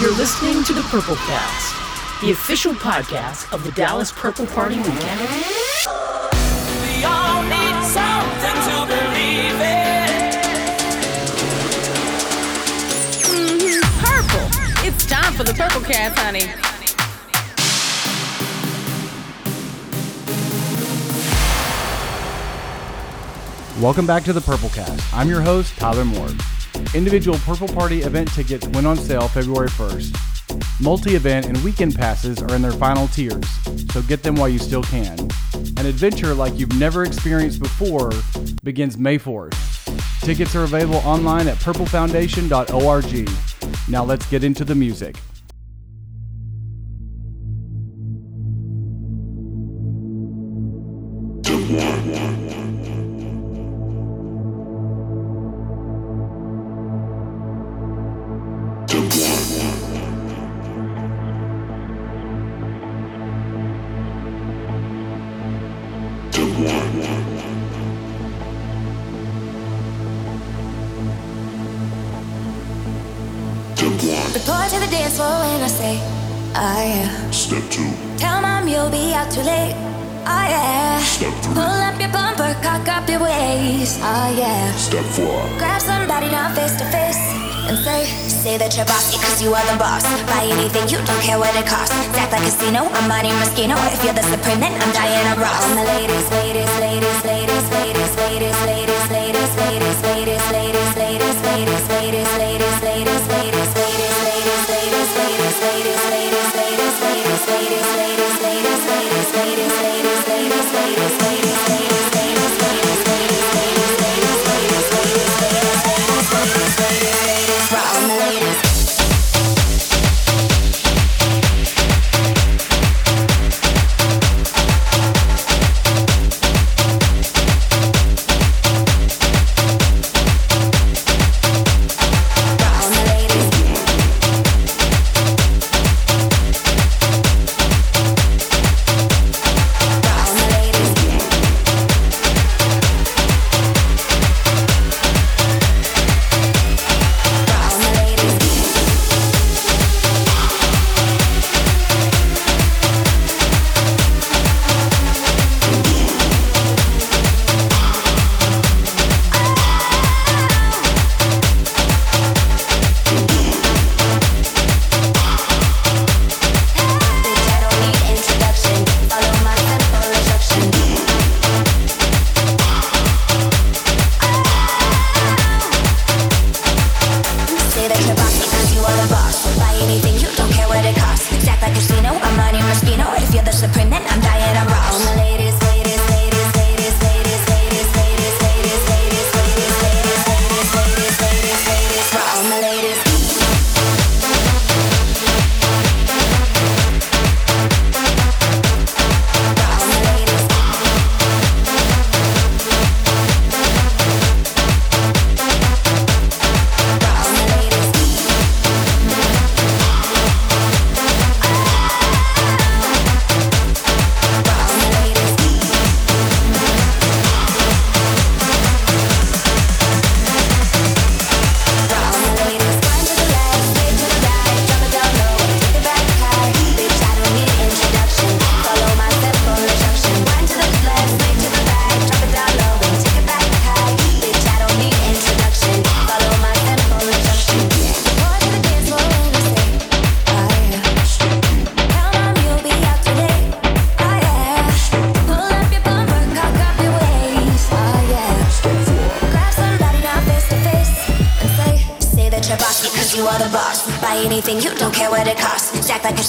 You're listening to the Purple Cast, the official podcast of the Dallas Purple Party Weekend. We all need something to believe in. Purple. It's time for the Purple Cast, honey. Welcome back to the Purple Cast. I'm your host, Tyler Moore. Individual Purple Party event tickets went on sale February 1st. Multi event and weekend passes are in their final tiers, so get them while you still can. An adventure like you've never experienced before begins May 4th. Tickets are available online at purplefoundation.org. Now let's get into the music. that boss, cause you are the boss. Buy anything, you don't care what it costs. Act like a casino, I'm Monte Moschino. If you're the supreme, then I'm Diana Ross. All my latest, latest, latest, latest, latest, latest.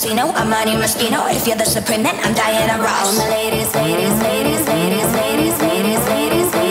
casino. I'm Armani Moschino. If you're the supreme, then I'm Diana Ross. All my ladies, ladies, ladies, ladies, ladies, ladies, ladies. ladies.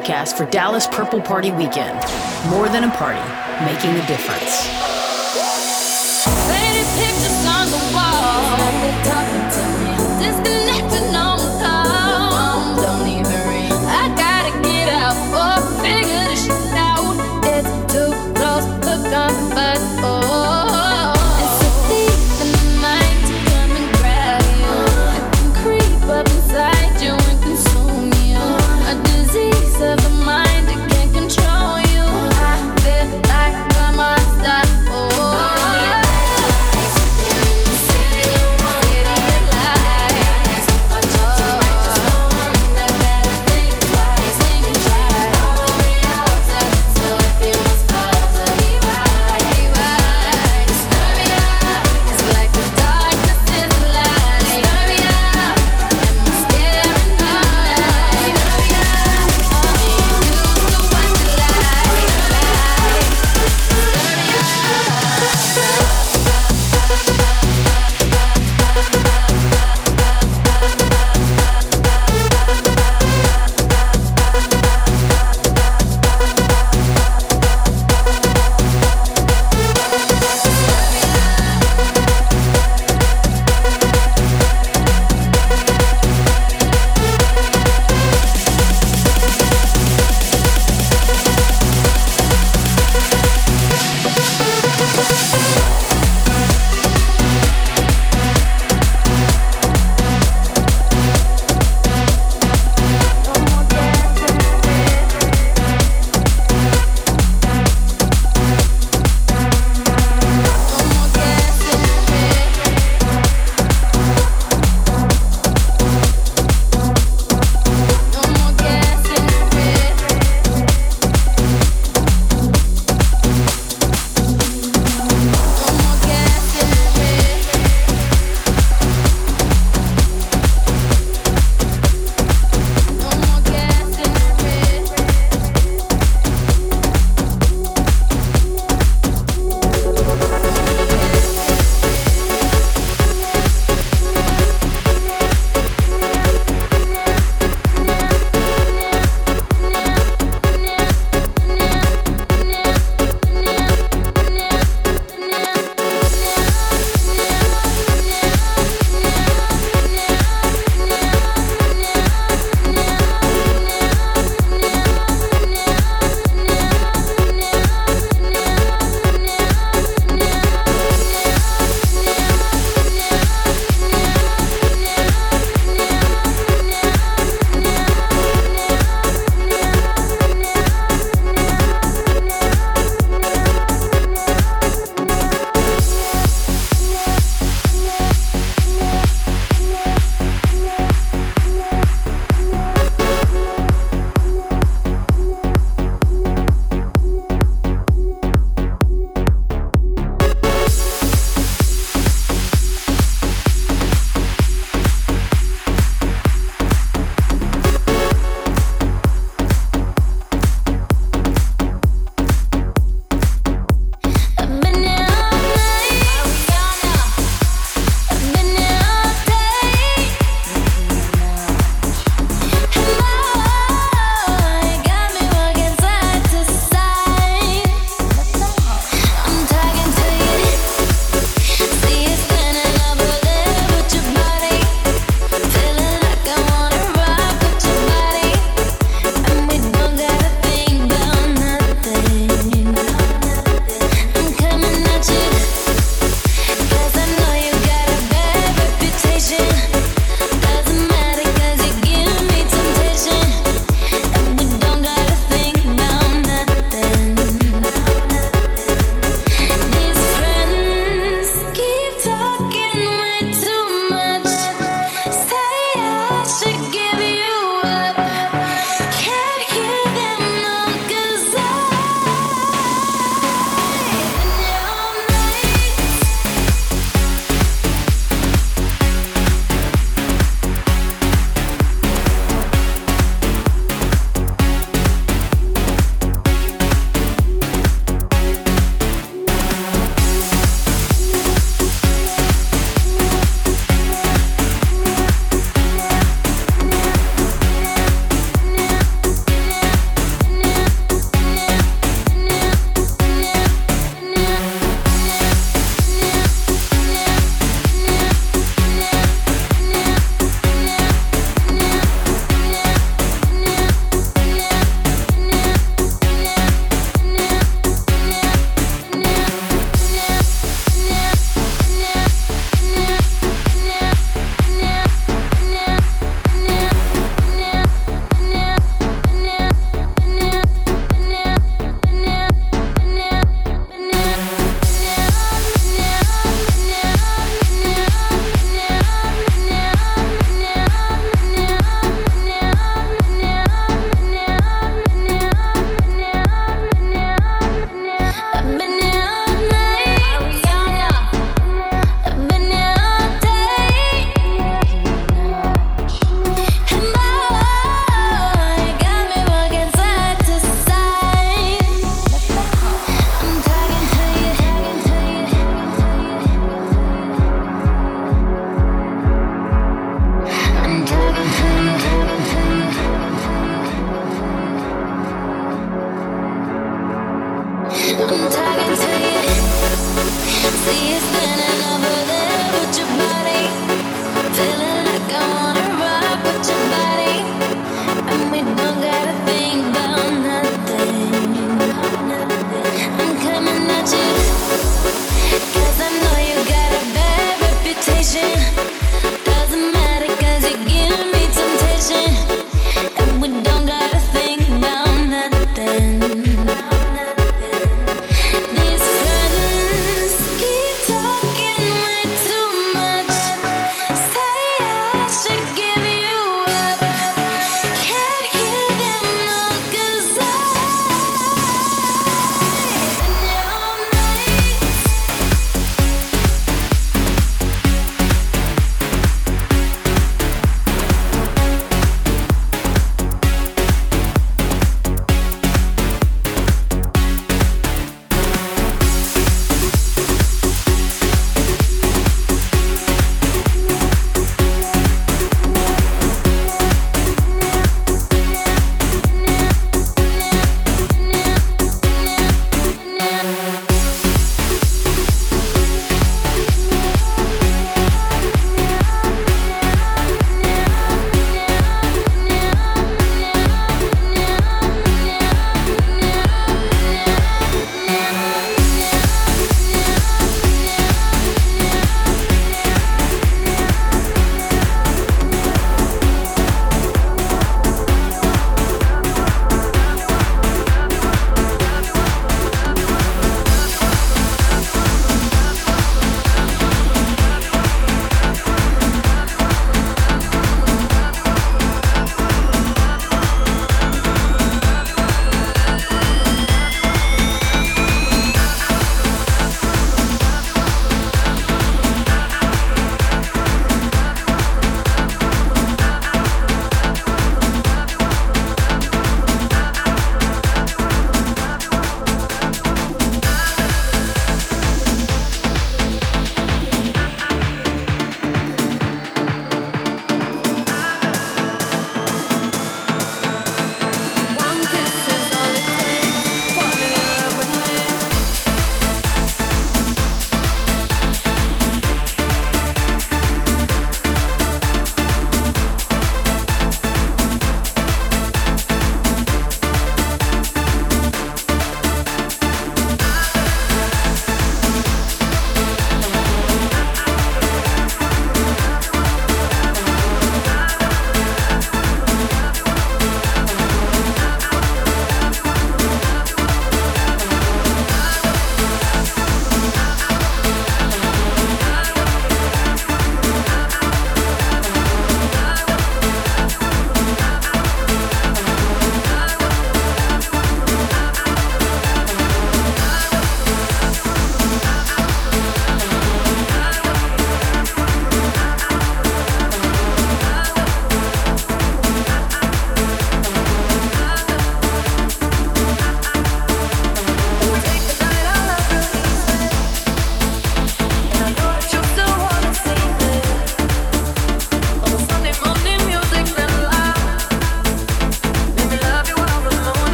podcast for Dallas Purple Party Weekend. More than a party, making a difference.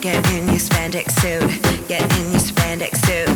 Get in your spandex suit. Get in your spandex suit.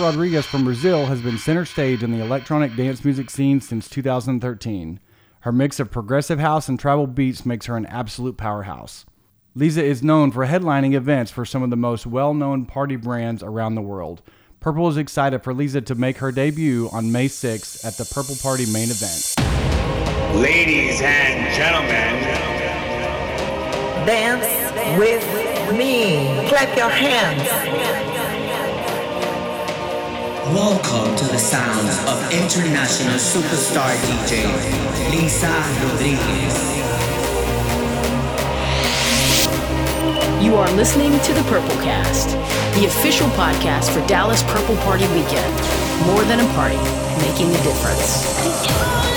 Rodriguez from Brazil has been center stage in the electronic dance music scene since 2013. Her mix of progressive house and tribal beats makes her an absolute powerhouse. Lisa is known for headlining events for some of the most well known party brands around the world. Purple is excited for Lisa to make her debut on May 6th at the Purple Party main event. Ladies and gentlemen, Dance with me. Clap your hands. Welcome to the sounds of international superstar DJ Lisa Rodriguez. You are listening to the Purple Cast, the official podcast for Dallas Purple Party Weekend. More than a party, making a difference.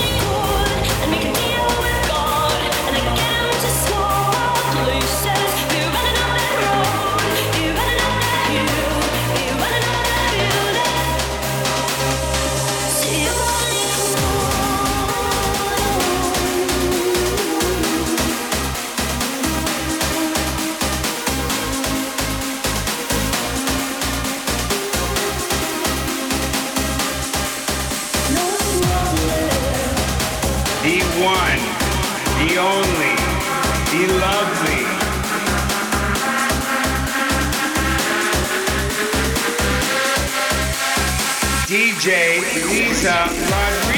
Only, the lovely. DJ Lisa Rodriguez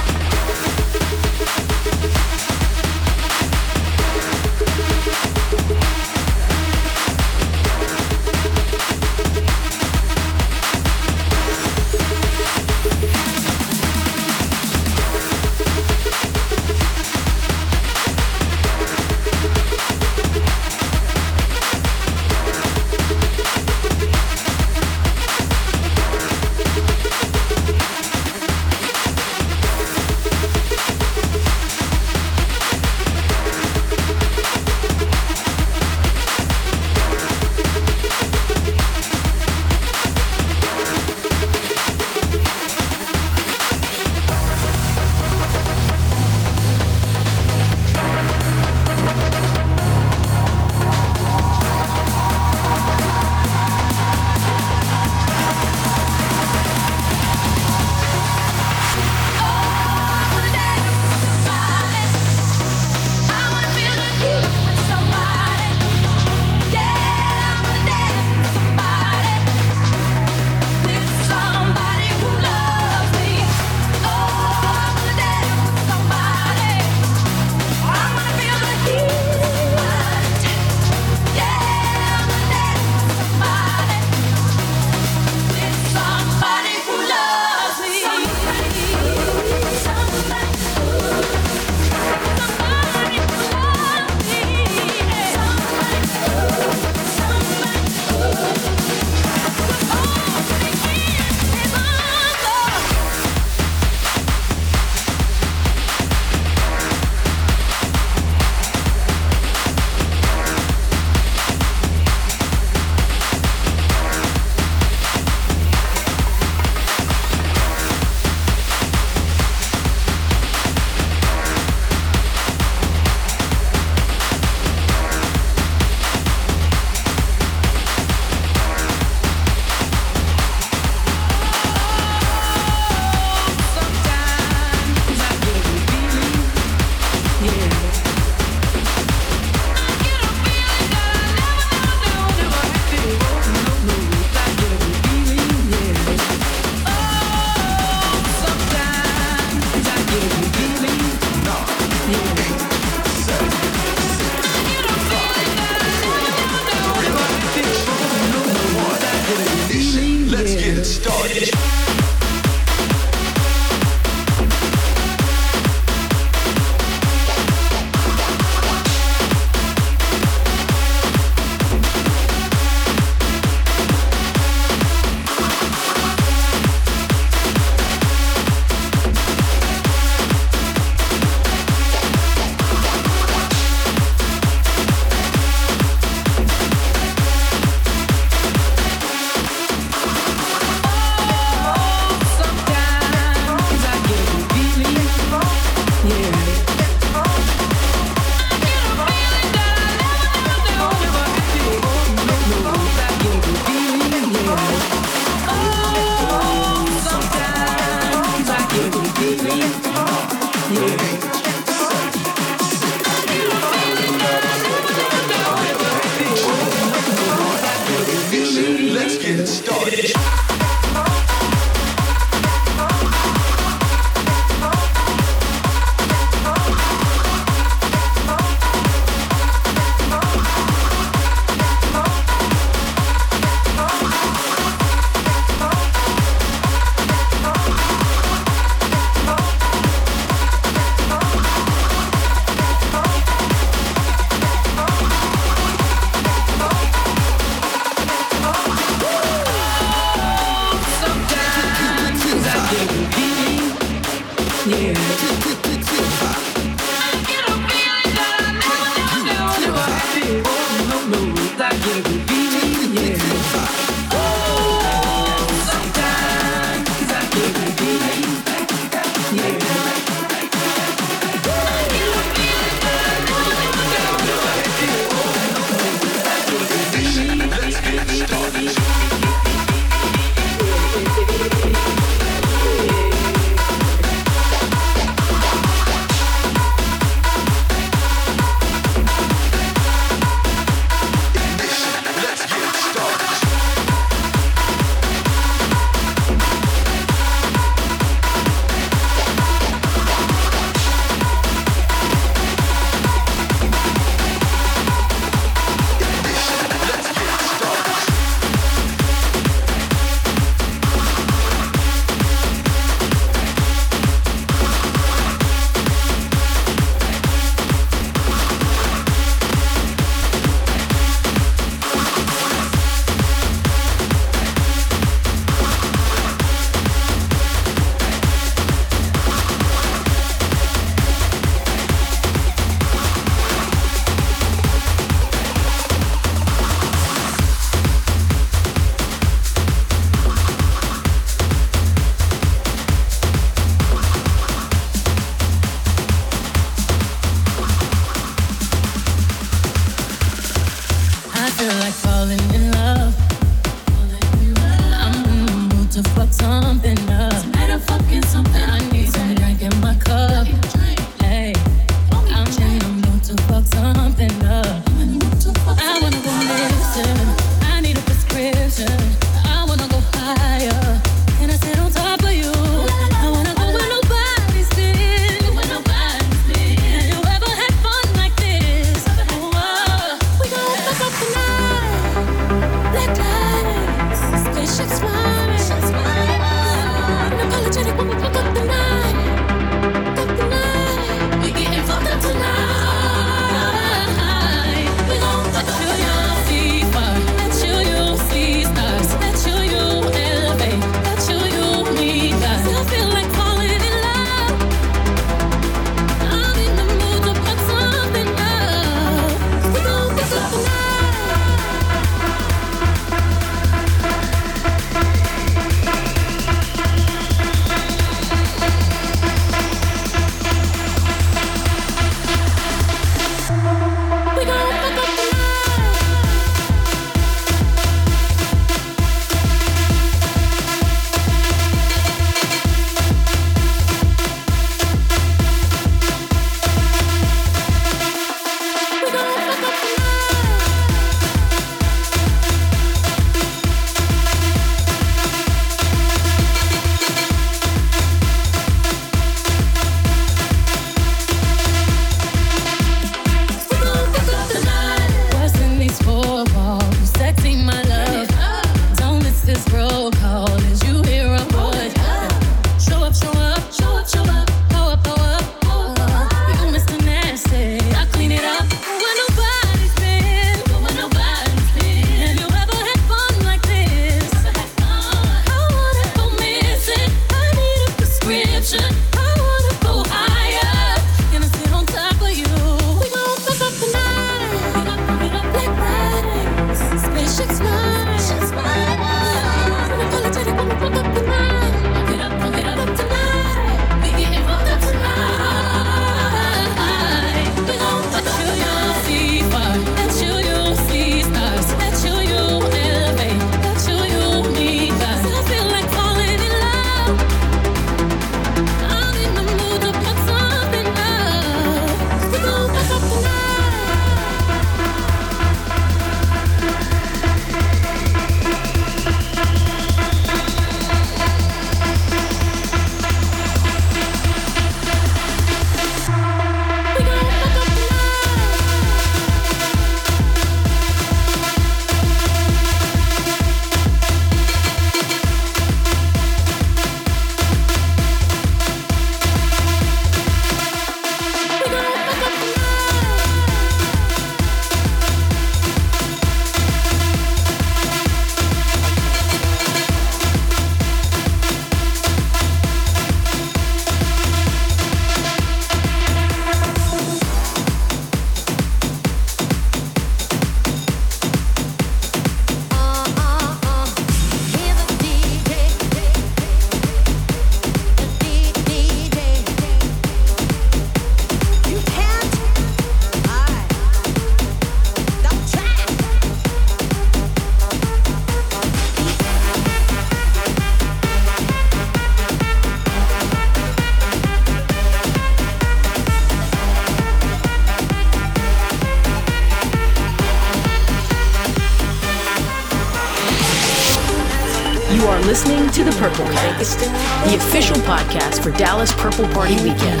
Purple Cake, the official podcast for Dallas Purple Party Weekend.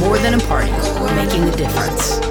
More than a party, making a difference.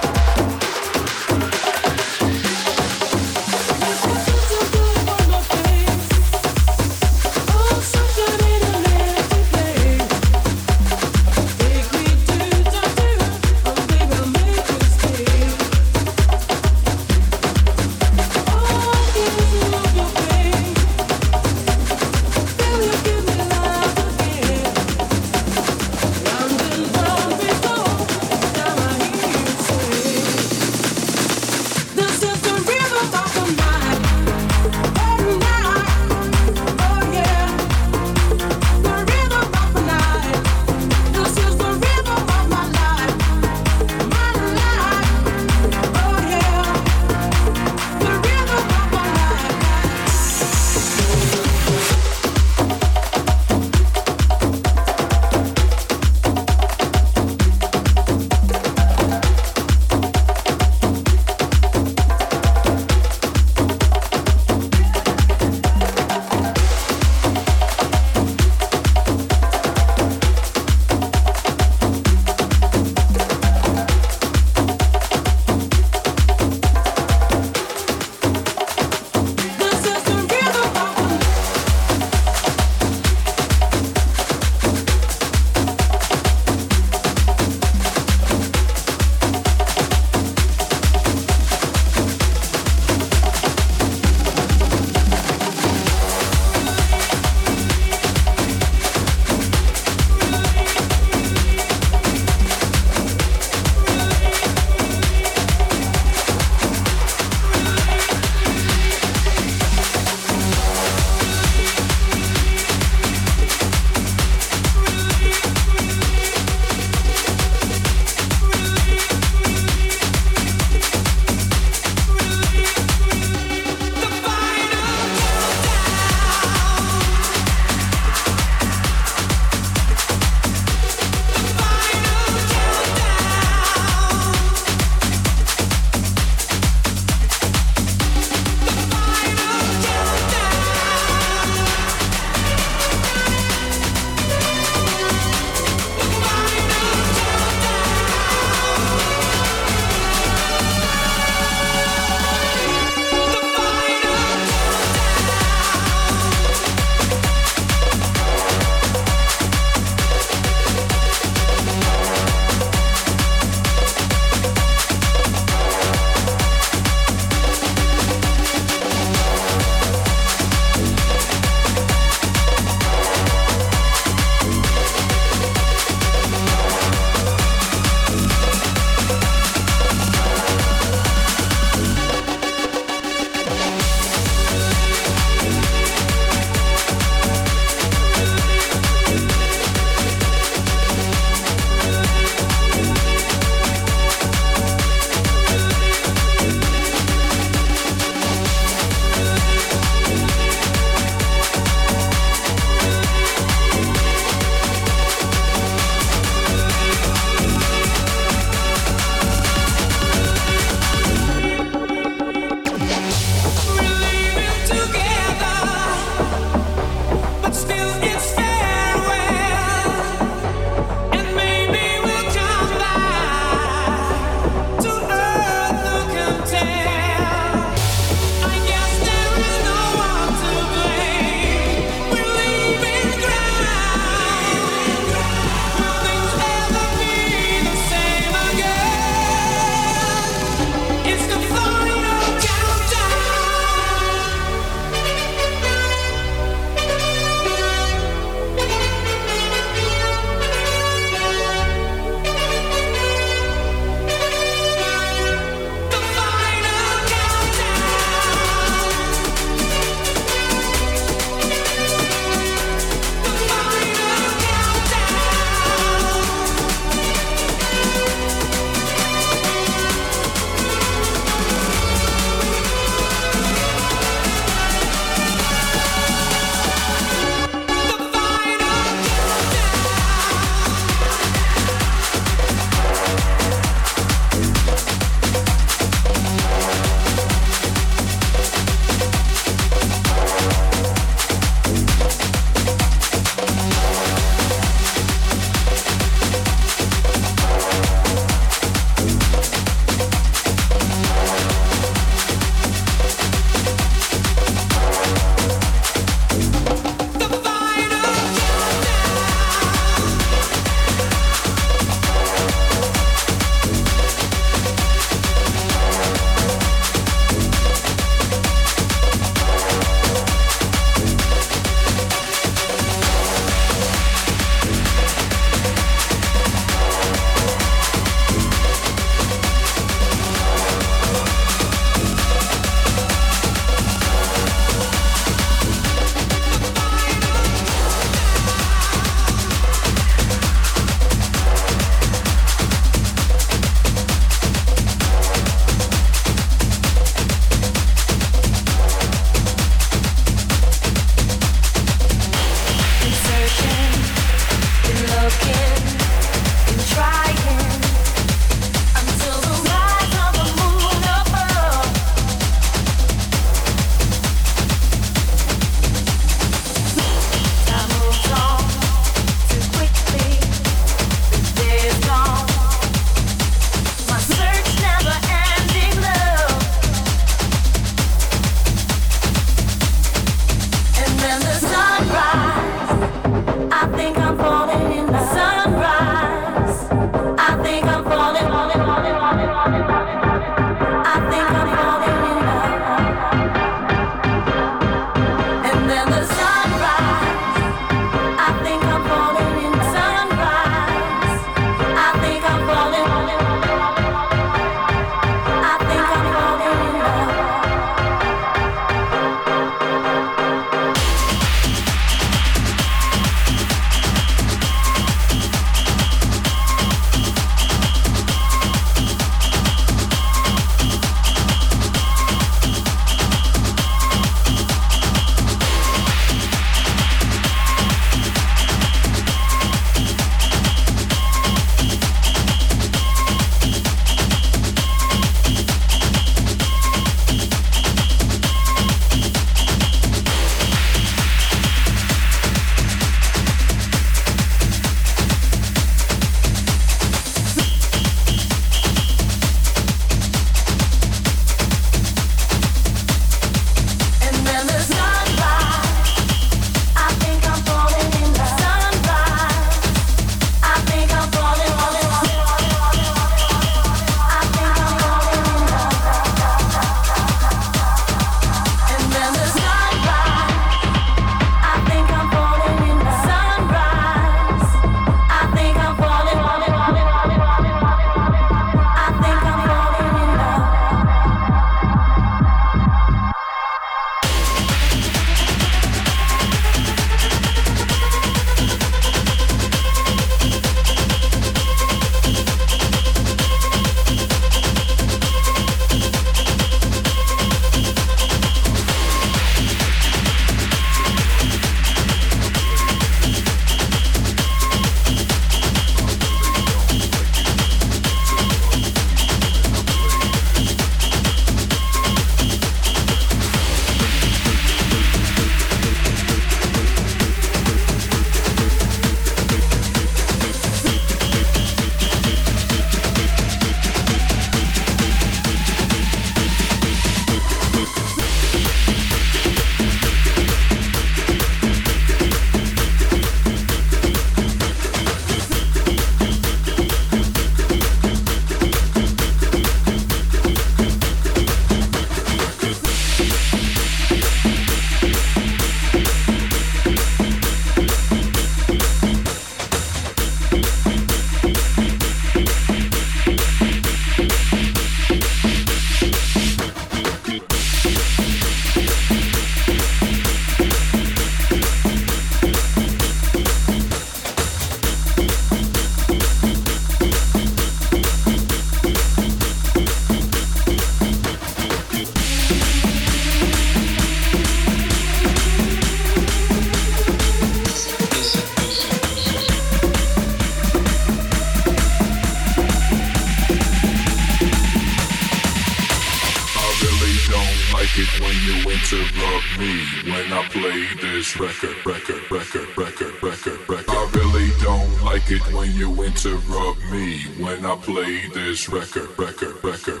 When I play this record, record, record, record, record,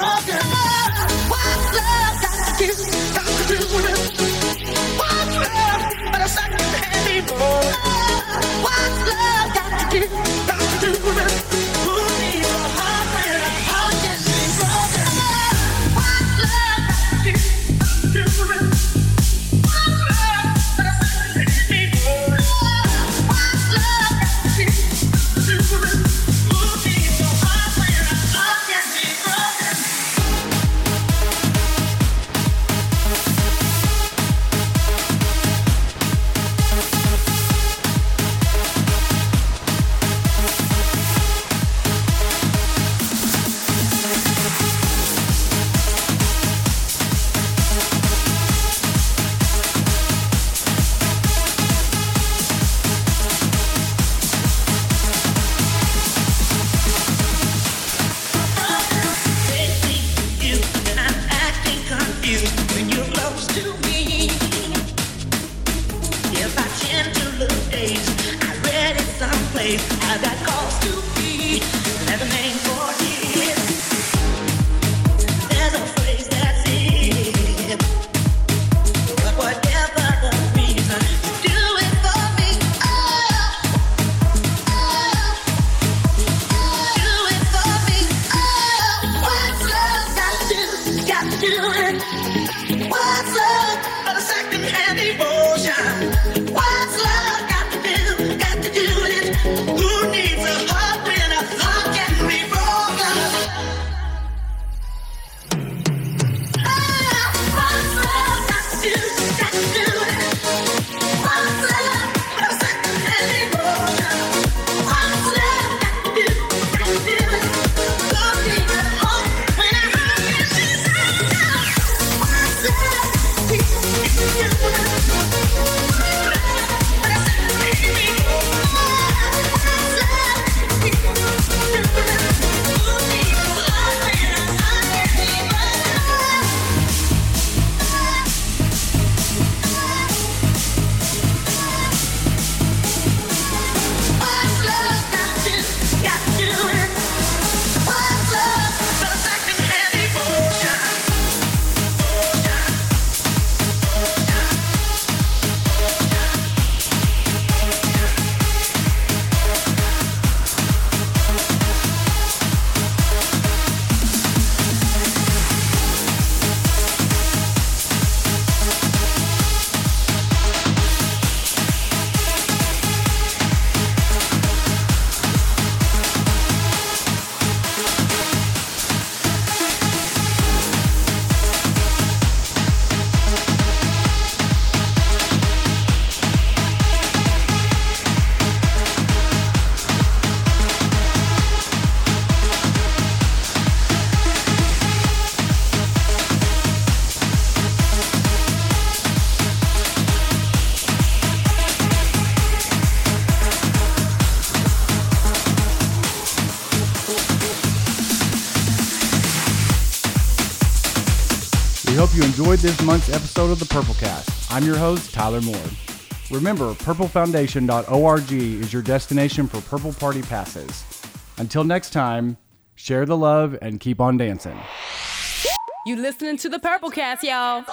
broken. enjoyed this month's episode of the Purple Cast. I'm your host, Tyler Moore. Remember, purplefoundation.org is your destination for Purple Party passes. Until next time, share the love and keep on dancing. You listening to the Purple Cast, y'all.